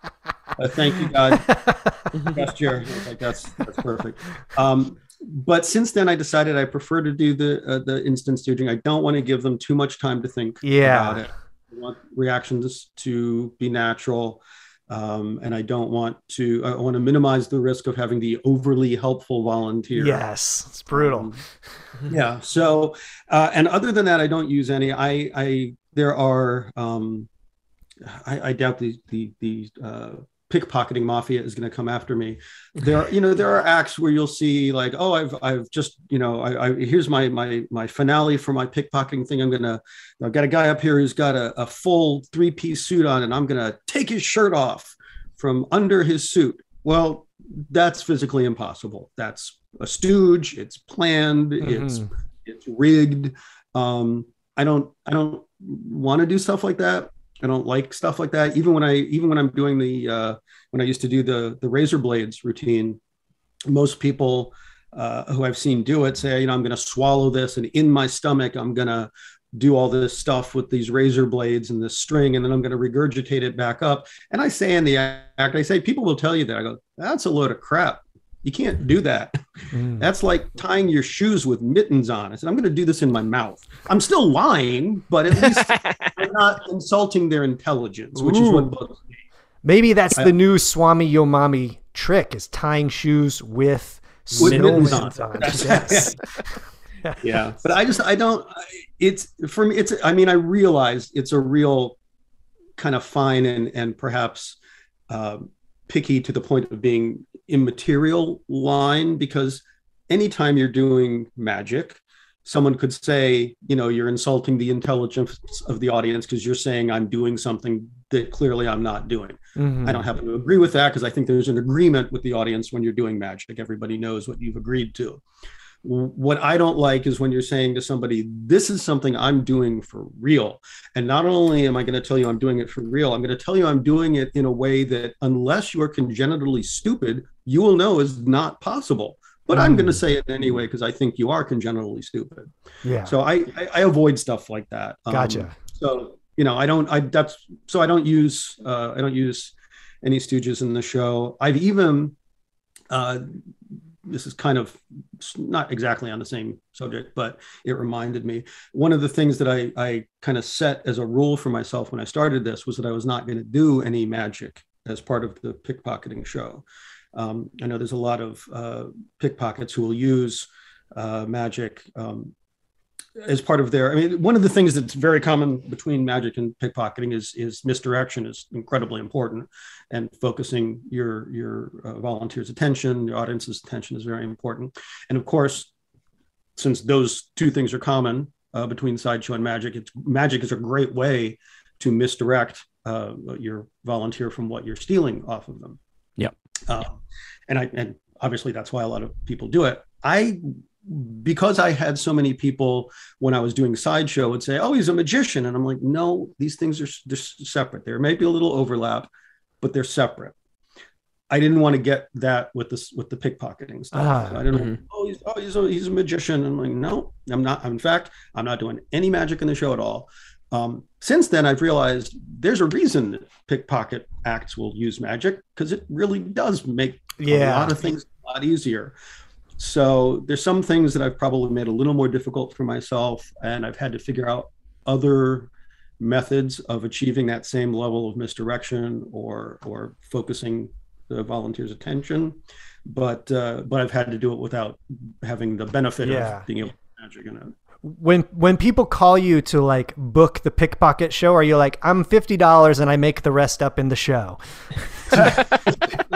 a thank you God. I was like that's that's perfect. Um, but since then, I decided I prefer to do the uh, the instant staging. I don't want to give them too much time to think Yeah. about it. I want reactions to be natural. Um, and I don't want to. I want to minimize the risk of having the overly helpful volunteer. Yes, it's brutal. Um, yeah. So, uh, and other than that, I don't use any. I, I, there are. Um, I, I doubt the the the uh, pickpocketing mafia is going to come after me. There, are, you know, there are acts where you'll see like, oh, I've I've just, you know, I, I here's my my my finale for my pickpocketing thing. I'm gonna. I've got a guy up here who's got a, a full three piece suit on, and I'm gonna take his shirt off from under his suit. Well, that's physically impossible. That's a stooge. It's planned. It's Mhm. it's rigged. Um, I don't I don't want to do stuff like that. I don't like stuff like that. Even when I even when I'm doing the uh, when I used to do the the razor blades routine, most people uh, who I've seen do it say, you know, I'm going to swallow this, and in my stomach, I'm going to do all this stuff with these razor blades and this string, and then I'm going to regurgitate it back up. And I say in the act, I say, people will tell you that. I go, that's a load of crap. You can't do that. Mm. That's like tying your shoes with mittens on. I said, I'm going to do this in my mouth. I'm still lying, but at least I'm not insulting their intelligence, which is what bugs me. Maybe that's I- the new Swami Yo Mami trick: is tying shoes with With mittens mittens on. on. Yes. Yeah, but I just I don't. It's for me. It's I mean I realize it's a real kind of fine and and perhaps um, picky to the point of being immaterial line because anytime you're doing magic someone could say you know you're insulting the intelligence of the audience because you're saying i'm doing something that clearly i'm not doing Mhm. I don't happen to agree with that because I think there's an agreement with the audience when you're doing magic. Everybody knows what you've agreed to. What I don't like is when you're saying to somebody, This is something I'm doing for real. And not only am I going to tell you I'm doing it for real, I'm going to tell you I'm doing it in a way that, unless you are congenitally stupid, you will know is not possible. But I'm going to say it anyway because I think you are congenitally stupid. Yeah. So I, I, I avoid stuff like that. Um, Gotcha. so you know, I don't. I that's so I don't use. Uh, I don't use any stooges in the show. I've even. Uh, this is kind of not exactly on the same subject, but it reminded me. One of the things that I, I kind of set as a rule for myself when I started this was that I was not going to do any magic as part of the pickpocketing show. Um, I know there's a lot of uh, pickpockets who will use uh, magic um, as part of their. I mean, one of the things that's very common between magic and pickpocketing is is misdirection is incredibly important, and focusing your your uh, volunteers' attention, your audience's attention is very important. And of course, since those two things are common uh, between sideshow and magic, it's magic is a great way to misdirect uh, your volunteer from what you're stealing off of them. Yep. Um, and I and obviously that's why a lot of people do it. I because I had so many people when I was doing sideshow would say, "Oh, he's a magician," and I'm like, "No, these things are they're separate. There may be a little overlap, but they're separate." I didn't want to get that with this with the pickpocketing stuff. Ah, I didn't. know, Oh, he's oh he's a, he's a magician. I'm like, no, I'm not. In fact, I'm not doing any magic in the show at all. Um, since then, I've realized there's a reason that pickpocket acts will use magic because it really does make a lot of things a lot easier. So there's some things that I've probably made a little more difficult for myself, and I've had to figure out other methods of achieving that same level of misdirection or or focusing the volunteer's attention. But uh, but I've had to do it without having the benefit Yeah. of being able to magic in it. when when people call you to like book the pickpocket show, are you like, I'm fifty dollars and I make the rest up in the show?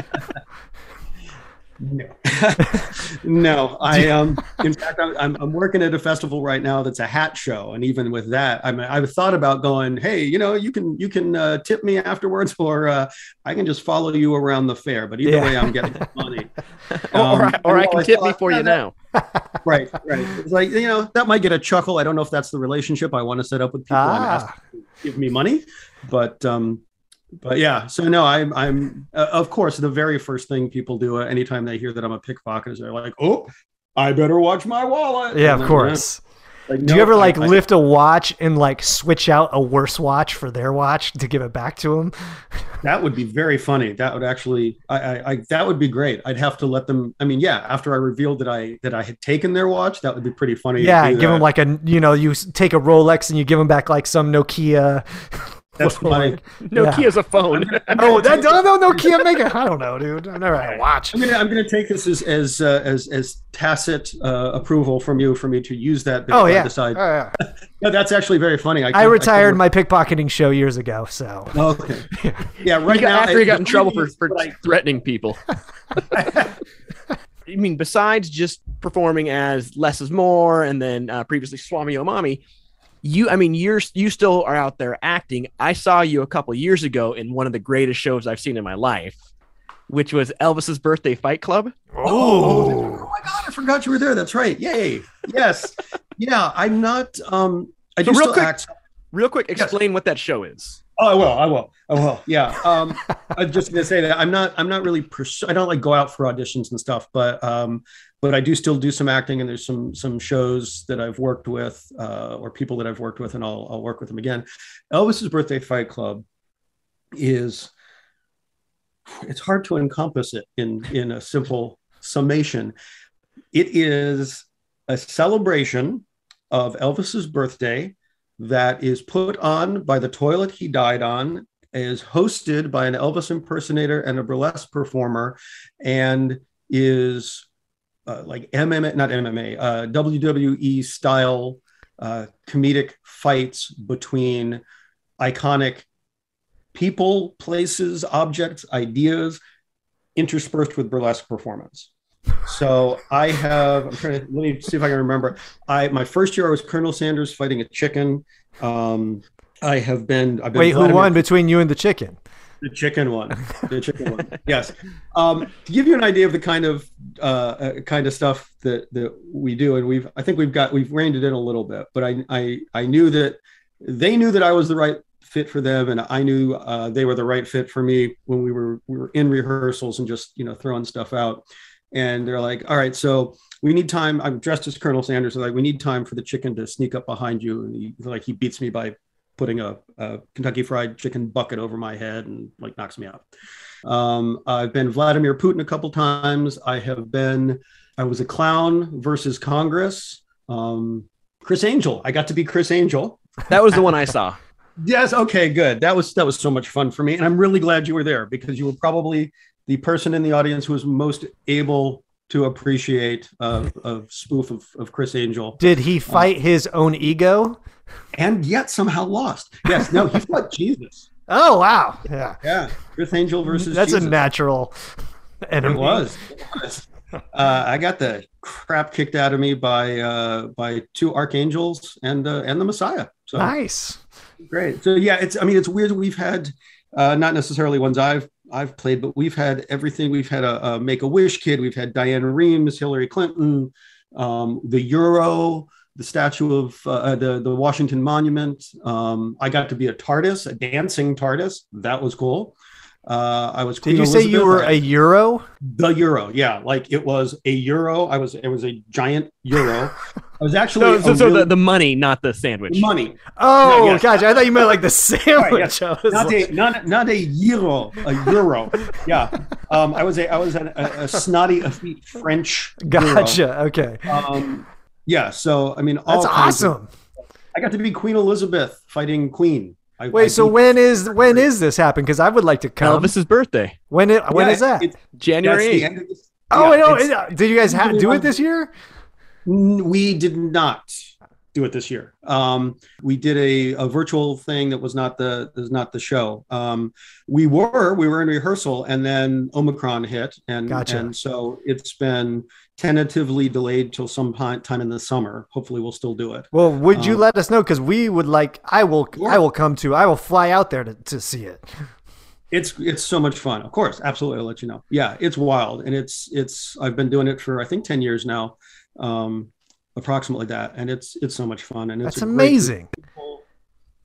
No, no. I um. In fact, I'm, I'm I'm working at a festival right now that's a hat show, and even with that, I mean, I've thought about going. Hey, you know, you can you can uh, tip me afterwards, or uh, I can just follow you around the fair. But either Yeah. way, I'm getting money. or, or, Um, I- or I can while tip me for you now. right, right. It's like you know that might get a chuckle. I don't know if that's the relationship I want to set up with people. I'm Ah. asking to give me money, but um, but yeah. So no, I'm I'm uh, of course the very first thing people do uh, anytime they hear that I'm a pickpocket is they're like, oh, I better watch my wallet. Yeah, And of course. Like, Do you ever like I- lift a watch and like switch out a worse watch for their watch to give it back to them? That would be very funny. That would actually, I, I, I, that would be great. I'd have to let them. I mean, yeah. After I revealed that I that I had taken their watch, that would be pretty funny. Yeah, give them like a you know you take a Rolex and you give them back like some Nokia. That's my. Nokia's a phone. Oh, that no no Nokia make it. I don't know, dude. I've never had a watch. I'm gonna I'm gonna take this as as uh, as as tacit uh, approval from you for me to use that. if Oh I yeah. decide. Oh, yeah. No, that's actually very funny. I can- retired can- my pickpocketing show years ago, so Okay. Yeah. Right got- now, after he got in trouble for, for I- threatening people. I mean, besides just performing as Less S Moore and then uh, previously Swami Yo Mami, you, I mean, you're you still are out there acting. I saw you a couple years ago in one of the greatest shows I've seen in my life, which was Elvis's Birthday Fight Club. Oh, oh my god! I forgot you were there. That's right. Yay! Yes. yeah. I'm not. Um. I So do real still quick- act. Real quick, explain what that show is. Oh, I will. I will. I will. Yeah. Um. I'm just gonna say that I'm not. I'm not really. Pers- I don't like go out for auditions and stuff, but um. But I do still do some acting, and there's some some shows that I've worked with, uh, or people that I've worked with, and I'll I'll work with them again. Elvis's Birthday Fight Club is. It's hard to encompass it in in a simple summation. It is a celebration of Elvis's birthday that is put on by the toilet he died on, is hosted by an Elvis impersonator and a burlesque performer, and is uh, like MMA, not MMA, uh, WWE style uh, comedic fights between iconic people, places, objects, ideas, interspersed with burlesque performance. So I have. I'm trying to let me see if I can remember. I my first year I was Colonel Sanders fighting a chicken. Um, I have been. I've been wait, who Vladimir- won between you and the chicken? The chicken one. The chicken one. Yes. Um, to give you an idea of the kind of uh, uh, kind of stuff that that we do, and we've I think we've got we've reined it in a little bit, but I I I knew that they knew that I was the right fit for them, and I knew uh, they were the right fit for me when we were we were in rehearsals and just you know throwing stuff out. And they're like, all right, so we need time. I'm dressed as Colonel Sanders. They're like, we need time for the chicken to sneak up behind you. And he like he beats me by putting a, a Kentucky Fried Chicken bucket over my head and like knocks me out. Um, I've been Vladimir Putin a couple times. I have been. I was a clown versus Congress. Um, Criss Angel. I got to be Criss Angel. That was the one I saw. Yes. Okay. Good. That was that was so much fun for me, and I'm really glad you were there because you were probably the person in the audience who was most able to appreciate uh, a spoof of, of Criss Angel, Did he fight his own ego? and yet somehow lost. Yes. No. He fought Jesus. Oh wow, yeah, Yeah. Criss Angel versus that's Jesus. a natural enemy. It was. It was. Uh, I got the crap kicked out of me by uh, by two archangels and uh, and the Messiah. So nice. great. So yeah, it's. I mean, it's weird. We've had uh, not necessarily ones I've I've played, but we've had everything. We've had a, a Make a Wish kid. We've had Diane Rehms, Hillary Clinton, um, the Euro, the statue of uh, the the Washington Monument. Um, I got to be a TARDIS, a dancing TARDIS. That was cool. Uh, I was. Did Queen you say you were a Euro? the euro yeah like it was a euro i was it was a giant euro i was actually So, so, so really- the, the money, not the sandwich. money Oh yes. gosh, I thought you meant like the sandwich. yes. Not like- a not, not a euro a euro yeah um i was a i was an, a, a snotty effete french euro. gotcha. Okay, um yeah so i mean all that's kinds of- awesome. i got to be queen elizabeth fighting queen I, I Wait, so beat- when is when is this happen? Because I would like to come. Elvis's birthday, When it when Yeah, is that? it's- January that's the end of this- oh, yeah, I know. Did you guys ha- do it this year? We did not do it this year. Um, we did a, a virtual thing that was not the was not the show. Um, we were we were in rehearsal, and then Omicron hit, and Gotcha. and so it's been tentatively delayed till some time in the summer. Hopefully, we'll still do it. Well, would you Um, let us know? Because we would like. I will. Sure. I will come to. I will fly out there to, to see it. It's it's so much fun. Of course, absolutely. I'll let you know. Yeah, it's wild, and it's it's. I've been doing it for I think ten years now, um, approximately that, and it's it's so much fun, and it's That's a great amazing.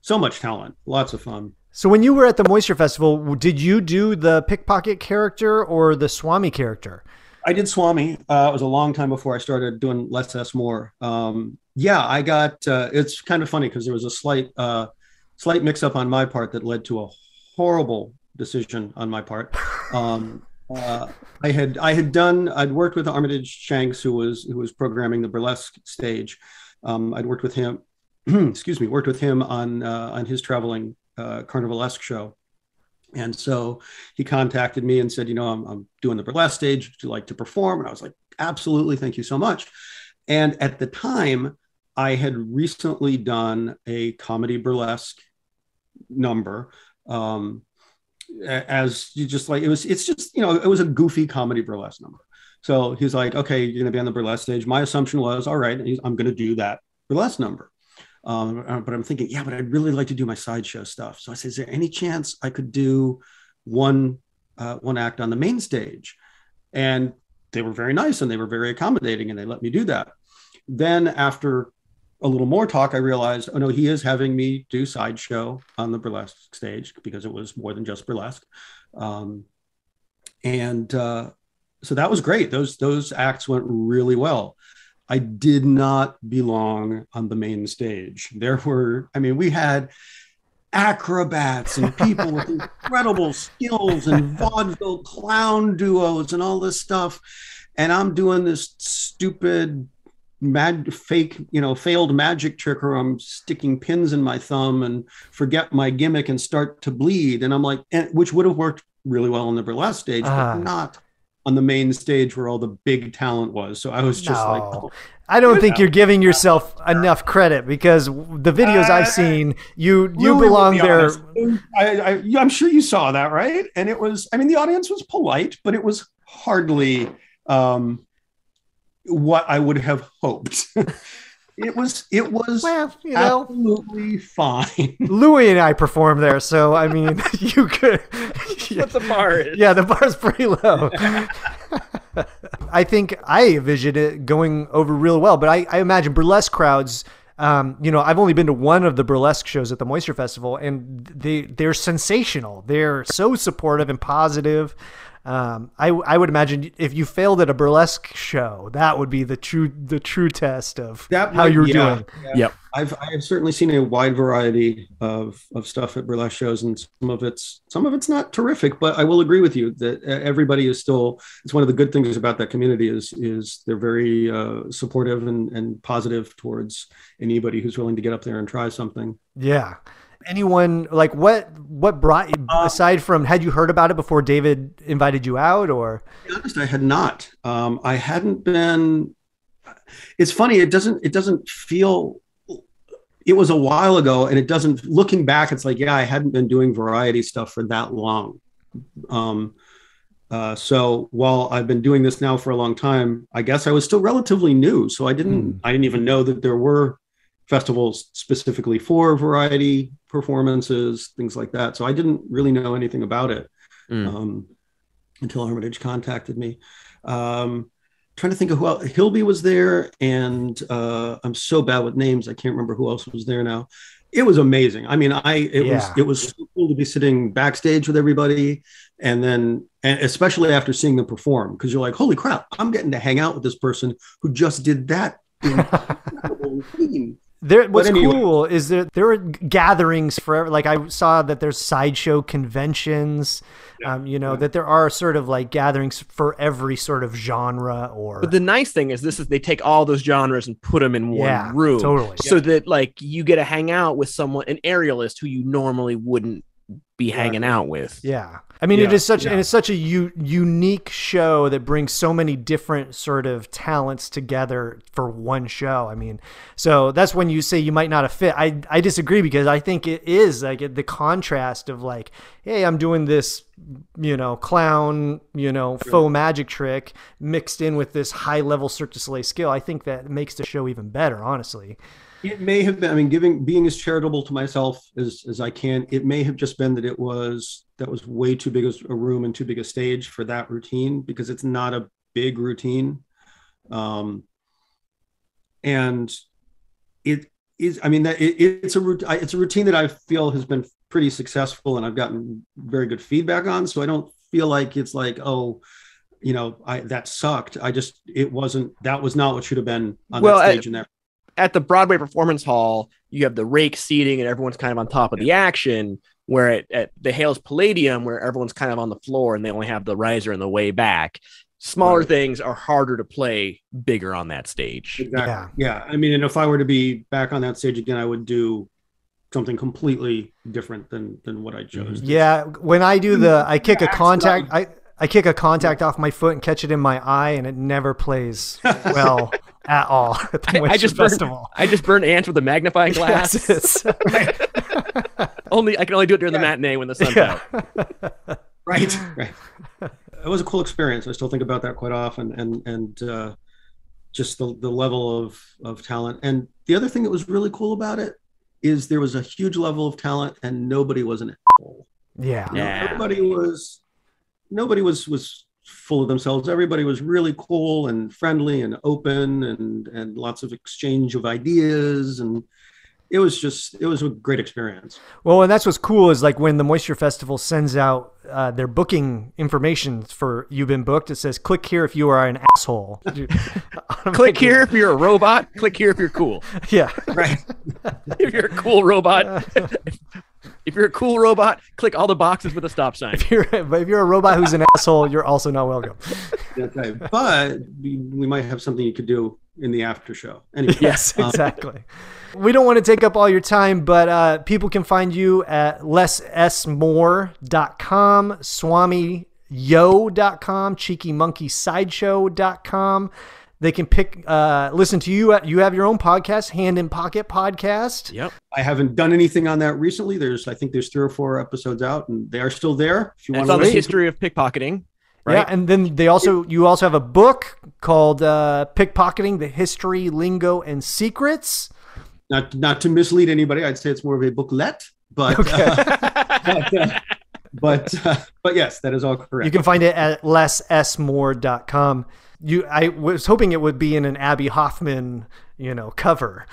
So much talent, lots of fun. So when you were at the Moisture Festival, did you do the pickpocket character or the Swami character? I did Swami. Uh, it was a long time before I started doing Less S Moore. Um, yeah, I got. Uh, it's kind of funny because there was a slight, uh, slight mix-up on my part that led to a horrible decision on my part. Um, uh, I had I had done. I'd worked with Armitage Shanks, who was who was programming the burlesque stage. Um, I'd worked with him. excuse me, worked with him on uh, on his traveling uh, carnivalesque show. And so he contacted me and said, you know, I'm, I'm doing the burlesque stage. Would you like to perform? And I was like, absolutely. Thank you so much. And at the time, I had recently done a comedy burlesque number. Um, as you just like, it was, it's just, you know, it was a goofy comedy burlesque number. So he's like, okay, you're going to be on the burlesque stage. My assumption was, all right, I'm going to do that burlesque number. Um, uh, but I'm thinking, yeah, but I'd really like to do my sideshow stuff. So I said, is there any chance I could do one uh, one act on the main stage? And they were very nice and they were very accommodating and they let me do that. Then after a little more talk, I realized, oh no, he is having me do sideshow on the burlesque stage because it was more than just burlesque. Um, and uh, so that was great. Those those acts went really well. I did not belong on the main stage. There were, I mean, we had acrobats and people with incredible skills and vaudeville clown duos and all this stuff. And I'm doing this stupid mad fake you know failed magic trick or i'm sticking pins in my thumb and forget my gimmick and start to bleed and i'm like and, which would have worked really well on the burlesque stage uh. but ah. not on the main stage where all the big talent was. So I was just no. like, oh, I don't think you're giving yourself enough credit because the videos uh, I've seen, you you belong there. I, I, I'm sure you saw that, right? And it was, I mean, the audience was polite, but it was hardly um, what I would have hoped. it was it was well, you know, absolutely fine. Louis and I performed there, so I mean, you could. What the bar is? Yeah, the bar's pretty low. I think I envisioned it going over real well, but I, I imagine burlesque crowds. Um, you know, I've only been to one of the burlesque shows at the Moisture Festival, and they they're sensational. They're so supportive and positive. Um, I I would imagine if you failed at a burlesque show, that would be the true the true test of that how you're yeah, doing. Yeah. Yep. I've I've certainly seen a wide variety of of stuff at burlesque shows, and some of it's some of it's not terrific. But I will agree with you that everybody is still. It's one of the good things about that community is is they're very uh, supportive and and positive towards anybody who's willing to get up there and try something. Yeah anyone like what what brought you uh, aside from had you heard about it before david invited you out or honest i had not um, i hadn't been it's funny it doesn't it doesn't feel it was a while ago and it doesn't looking back it's like yeah i hadn't been doing variety stuff for that long um, uh, so while I've been doing this now for a long time, I guess I was still relatively new. So I didn't, mm. I didn't even know that there were festivals specifically for variety performances, things like that. So I didn't really know anything about it mm. um, until Armitage contacted me. Um, trying to think of who else. Hilby was there, and uh, I'm so bad with names, I can't remember who else was there now. It was amazing. I mean, I it yeah. was it was so cool to be sitting backstage with everybody, and then and especially after seeing them perform, because you're like, holy crap, I'm getting to hang out with this person who just did that there, what's anyway. cool is that there are gatherings for like I saw that there's sideshow conventions, yeah. um, you know yeah. that there are sort of like gatherings for every sort of genre or. But the nice thing is this is they take all those genres and put them in one yeah, room, totally, so that like you get to hang out with someone an aerialist who you normally wouldn't be hanging out with. Yeah. I mean, yeah, it is such, yeah. and it's such a u- unique show that brings so many different sort of talents together for one show. I mean, so that's when you say you might not have fit. I I disagree because I think it is like the contrast of like, hey, I'm doing this, you know, clown, you know, faux magic trick mixed in with this high level Cirque du Soleil skill. I think that makes the show even better, honestly. It may have been. I mean, giving being as charitable to myself as as I can. It may have just been that it was that was way too big a room and too big a stage for that routine because it's not a big routine, um, and it is. I mean, that it, it's a it's a routine that I feel has been pretty successful and I've gotten very good feedback on. So I don't feel like it's like oh you know, I that sucked. I just it wasn't that was not what should have been on Well, that I- stage in there. At the Broadway Performance Hall, you have the rake seating and everyone's kind of on top of the action. Where at, at the Hales Palladium, where everyone's kind of on the floor and they only have the riser and the way back. Smaller Right. things are harder to play bigger on that stage. Exactly. Yeah. Yeah. I mean, and if I were to be back on that stage again, I would do something completely different than than what I mm-hmm. chose. Yeah, when I do the, I kick a contact. I I kick a contact off my foot and catch it in my eye, and it never plays well at all at the I, I just burned, festival. I just burned ants with a magnifying glass. Yes, it's- only I can only do it during the matinee when the sun's Yeah. out. Right. Right. It was a cool experience. I still think about that quite often, and and uh, just the the level of of talent. And the other thing that was really cool about it is there was a huge level of talent, and nobody was an asshole. yeah, Yeah. everybody was nobody was was full of themselves everybody was really cool and friendly and open and and lots of exchange of ideas and it was just it was a great experience Well, and that's what's cool is like when the Moisture Festival sends out uh, their booking information for you've been booked. It says, "Click here if you are an asshole." Click here if you're a robot. Click here if you're cool. Yeah, right If you're a cool robot. If you're a cool robot, click all the boxes with a stop sign. if you're but if you're a robot who's an asshole, you're also not welcome. that's right but we, we might have something you could do in the after show anyway Yes, um, exactly. We don't want to take up all your time, but uh, people can find you at lessmore.com, swamiyo.com, cheekymonkeysideshow.com. They can pick, uh, listen to you. You have your own podcast, Hand in Pocket Podcast. Yep. i haven't done anything on that recently there's i think there's three or four episodes out and they are still there if you And want it's on to the history of pickpocketing. Right? Yeah, and then they also you also have a book called uh, Pickpocketing: The History, Lingo, and Secrets. not not to mislead anybody i'd say it's more of a booklet but uh, but uh, but, uh, but yes that is all correct You can find it at lesssmore.com. You, I was hoping it would be in an Abbie Hoffman, you know, cover.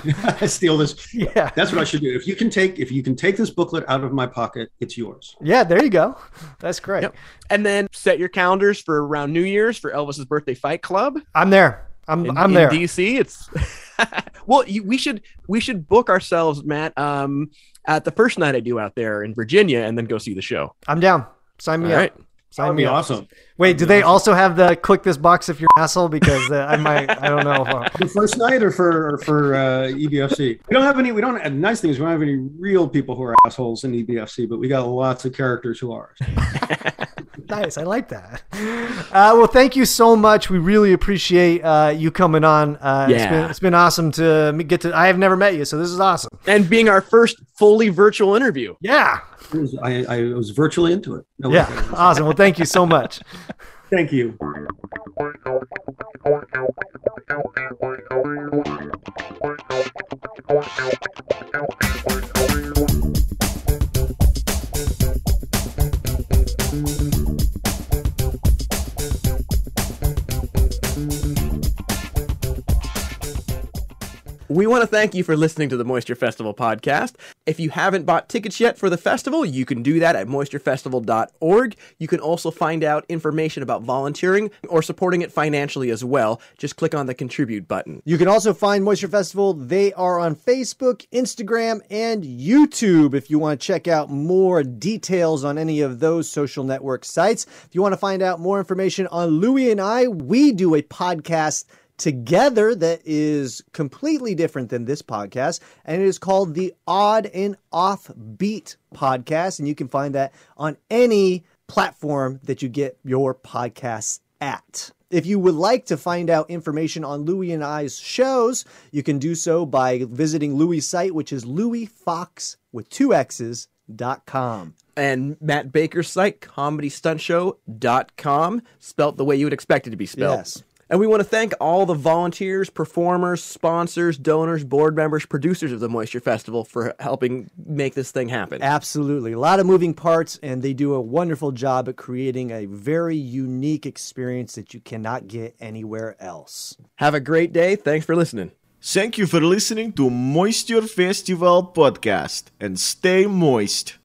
steal this Yeah, that's what i should do if you can take if you can take this booklet out of my pocket it's yours yeah. There you go. That's great. Yep. And then set your calendars for around New Year's for Elvis's birthday fight club. I'm there. I'm in, I'm in there. DC. It's well, you, we should we should book ourselves, Matt, um, at the first night I do out there in Virginia, and then go see the show. I'm down. Sign me All up. right. Sign that'd me be up. awesome Wait, do they also have the click this box if you're an asshole? Because uh, I might. I don't know. If, the first night or for or for uh, EBFC. We don't have any. We don't. The nice thing is we don't have any real people who are assholes in EBFC, but we got lots of characters who are. nice. I like that. Uh, well, thank you so much. We really appreciate uh, you coming on. Uh, it's, Yeah. been, it's been awesome to get to. I have never met you, so this is awesome. And being our first fully virtual interview. Yeah. It was- I, I was virtually into it. No Yeah. way. Awesome. Well, thank you so much. Thank you. We want to thank you for listening to the Moisture Festival podcast. If you haven't bought tickets yet for the festival, you can do that at moisturefestival.org. You can also find out information about volunteering or supporting it financially as well. Just click on the contribute button. You can also find Moisture Festival. They are on Facebook, Instagram, and YouTube if you want to check out more details on any of those social network sites. If you want to find out more information on Louie and I, we do a podcast together that is completely different than this podcast, and it is called the Odd and Offbeat podcast. And you can find that on any platform that you get your podcasts at. If you would like to find out information on Louie and I's shows, you can do so by visiting Louie's site, which is louisfox with two X's dot com. And Matt Baker's site, comedystuntshow.com, spelt the way you would expect it to be spelled. Yes. And we want to thank all the volunteers, performers, sponsors, donors, board members, producers of the Moisture Festival for helping make this thing happen. Absolutely. A lot of moving parts, and they do a wonderful job at creating a very unique experience that you cannot get anywhere else. Have a great day. Thanks for listening. Thank you for listening to Moisture Festival podcast and stay moist.